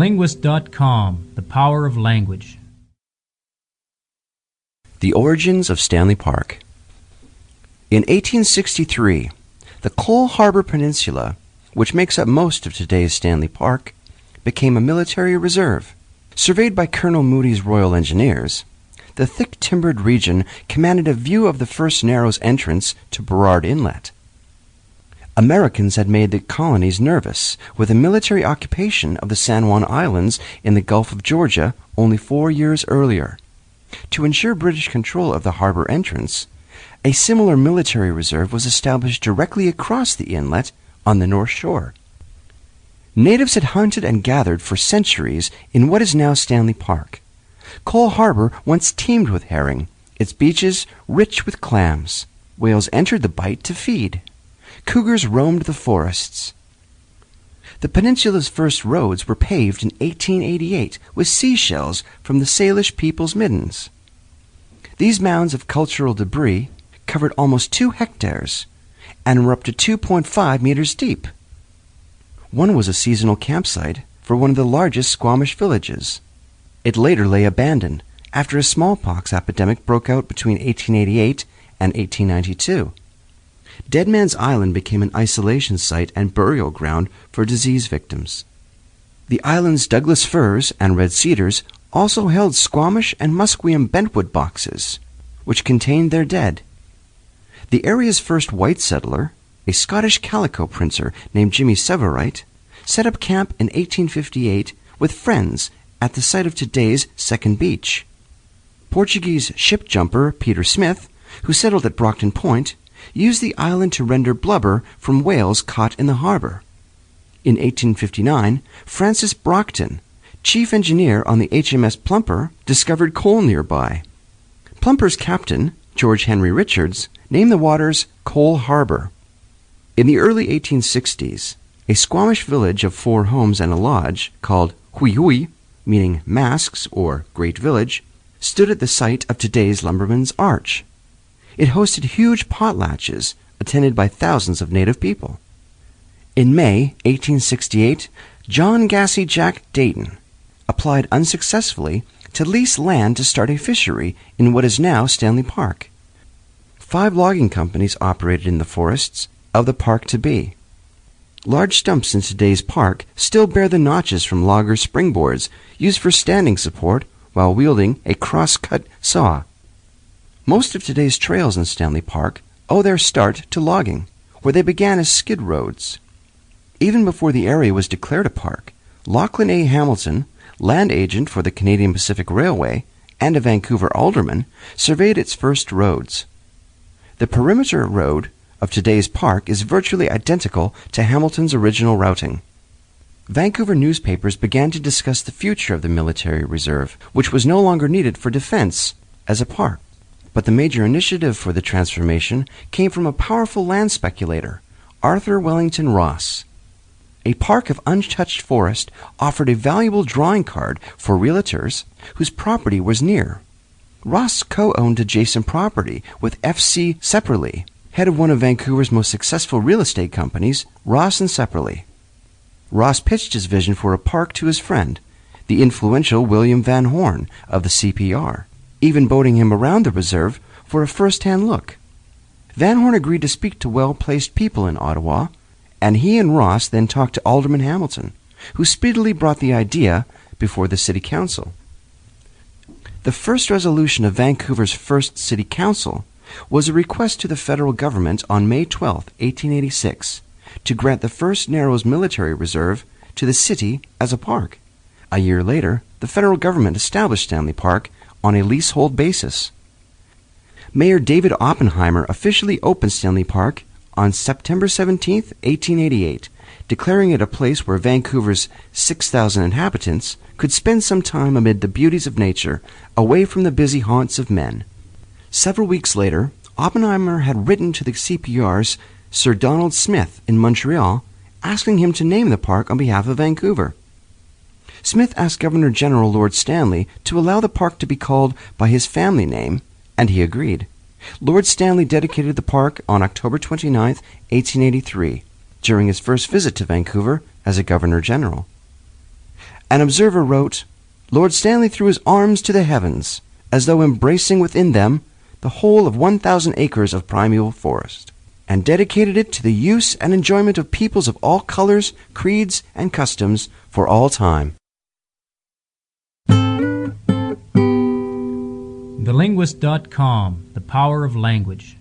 TheLinguist.com The Power of Language. The Origins of Stanley Park. In 1863, the Coal Harbor Peninsula, which makes up most of today's Stanley Park, became a military reserve. Surveyed by Colonel Moody's Royal Engineers, the thick timbered region commanded a view of the first Narrows entrance to Burrard Inlet. Americans had made the colonies nervous with a military occupation of the San Juan Islands in the Gulf of Georgia only four years earlier. To ensure British control of the harbor entrance, a similar military reserve was established directly across the inlet on the north shore. Natives had hunted and gathered for centuries in what is now Stanley Park. Coal Harbor once teemed with herring, its beaches rich with clams. Whales entered the bight to feed. Cougars roamed the forests. The peninsula's first roads were paved in 1888 with seashells from the Salish people's middens. These mounds of cultural debris covered almost two hectares and were up to 2.5 meters deep. One was a seasonal campsite for one of the largest Squamish villages. It later lay abandoned after a smallpox epidemic broke out between 1888 and 1892. Dead Man's Island became an isolation site and burial ground for disease victims. The island's Douglas firs and red cedars also held Squamish and Musqueam bentwood boxes, which contained their dead. The area's first white settler, a Scottish calico printer named Jimmy Severite, set up camp in 1858 with friends at the site of today's Second Beach. Portuguese ship jumper Peter Smith, who settled at Brockton Point, used the island to render blubber from whales caught in the harbor. In 1859, Francis Brockton, chief engineer on the HMS Plumper, discovered coal nearby. Plumper's captain, George Henry Richards, named the waters Coal Harbor. In the early 1860s, a Squamish village of four homes and a lodge, called Whoi Whoi, meaning masks or great village, stood at the site of today's Lumberman's Arch. It hosted huge potlatches attended by thousands of native people. In May 1868, John Gassy Jack Deighton applied unsuccessfully to lease land to start a fishery in what is now Stanley Park. Five logging companies operated in the forests of the park to be. Large stumps in today's park still bear the notches from loggers' springboards used for standing support while wielding a cross-cut saw. Most of today's trails in Stanley Park owe their start to logging, where they began as skid roads. Even before the area was declared a park, Lachlan A. Hamilton, land agent for the Canadian Pacific Railway and a Vancouver alderman, surveyed its first roads. The perimeter road of today's park is virtually identical to Hamilton's original routing. Vancouver newspapers began to discuss the future of the military reserve, which was no longer needed for defense as a park. But the major initiative for the transformation came from a powerful land speculator, Arthur Wellington Ross. A park of untouched forest offered a valuable drawing card for realtors whose property was near. Ross co owned adjacent property with F.C. Ceperley, head of one of Vancouver's most successful real estate companies, Ross and Ceperley. Ross pitched his vision for a park to his friend, the influential William Van Horne of the CPR, even boating him around the reserve for a first hand look. Van Horne agreed to speak to well placed people in Ottawa, and he and Ross then talked to Alderman Hamilton, who speedily brought the idea before the City Council. The first resolution of Vancouver's first City Council was a request to the federal government on May 12, 1886, to grant the first Narrows Military Reserve to the city as a park. A year later, the federal government established Stanley Park on a leasehold basis. Mayor David Oppenheimer officially opened Stanley Park on September 17, 1888, declaring it a place where Vancouver's 6,000 inhabitants could spend some time amid the beauties of nature, away from the busy haunts of men. Several weeks later, Oppenheimer had written to the CPR's Sir Donald Smith in Montreal, asking him to name the park on behalf of Vancouver. Smith asked Governor General Lord Stanley to allow the park to be called by his family name, and he agreed. Lord Stanley dedicated the park on October 29, 1883. during his first visit to Vancouver as a Governor General. An observer wrote, Lord Stanley threw his arms to the heavens, as though embracing within them the whole of 1,000 acres of primeval forest, and dedicated it to the use and enjoyment of peoples of all colors, creeds, and customs for all time. TheLinguist.com The Power of Language.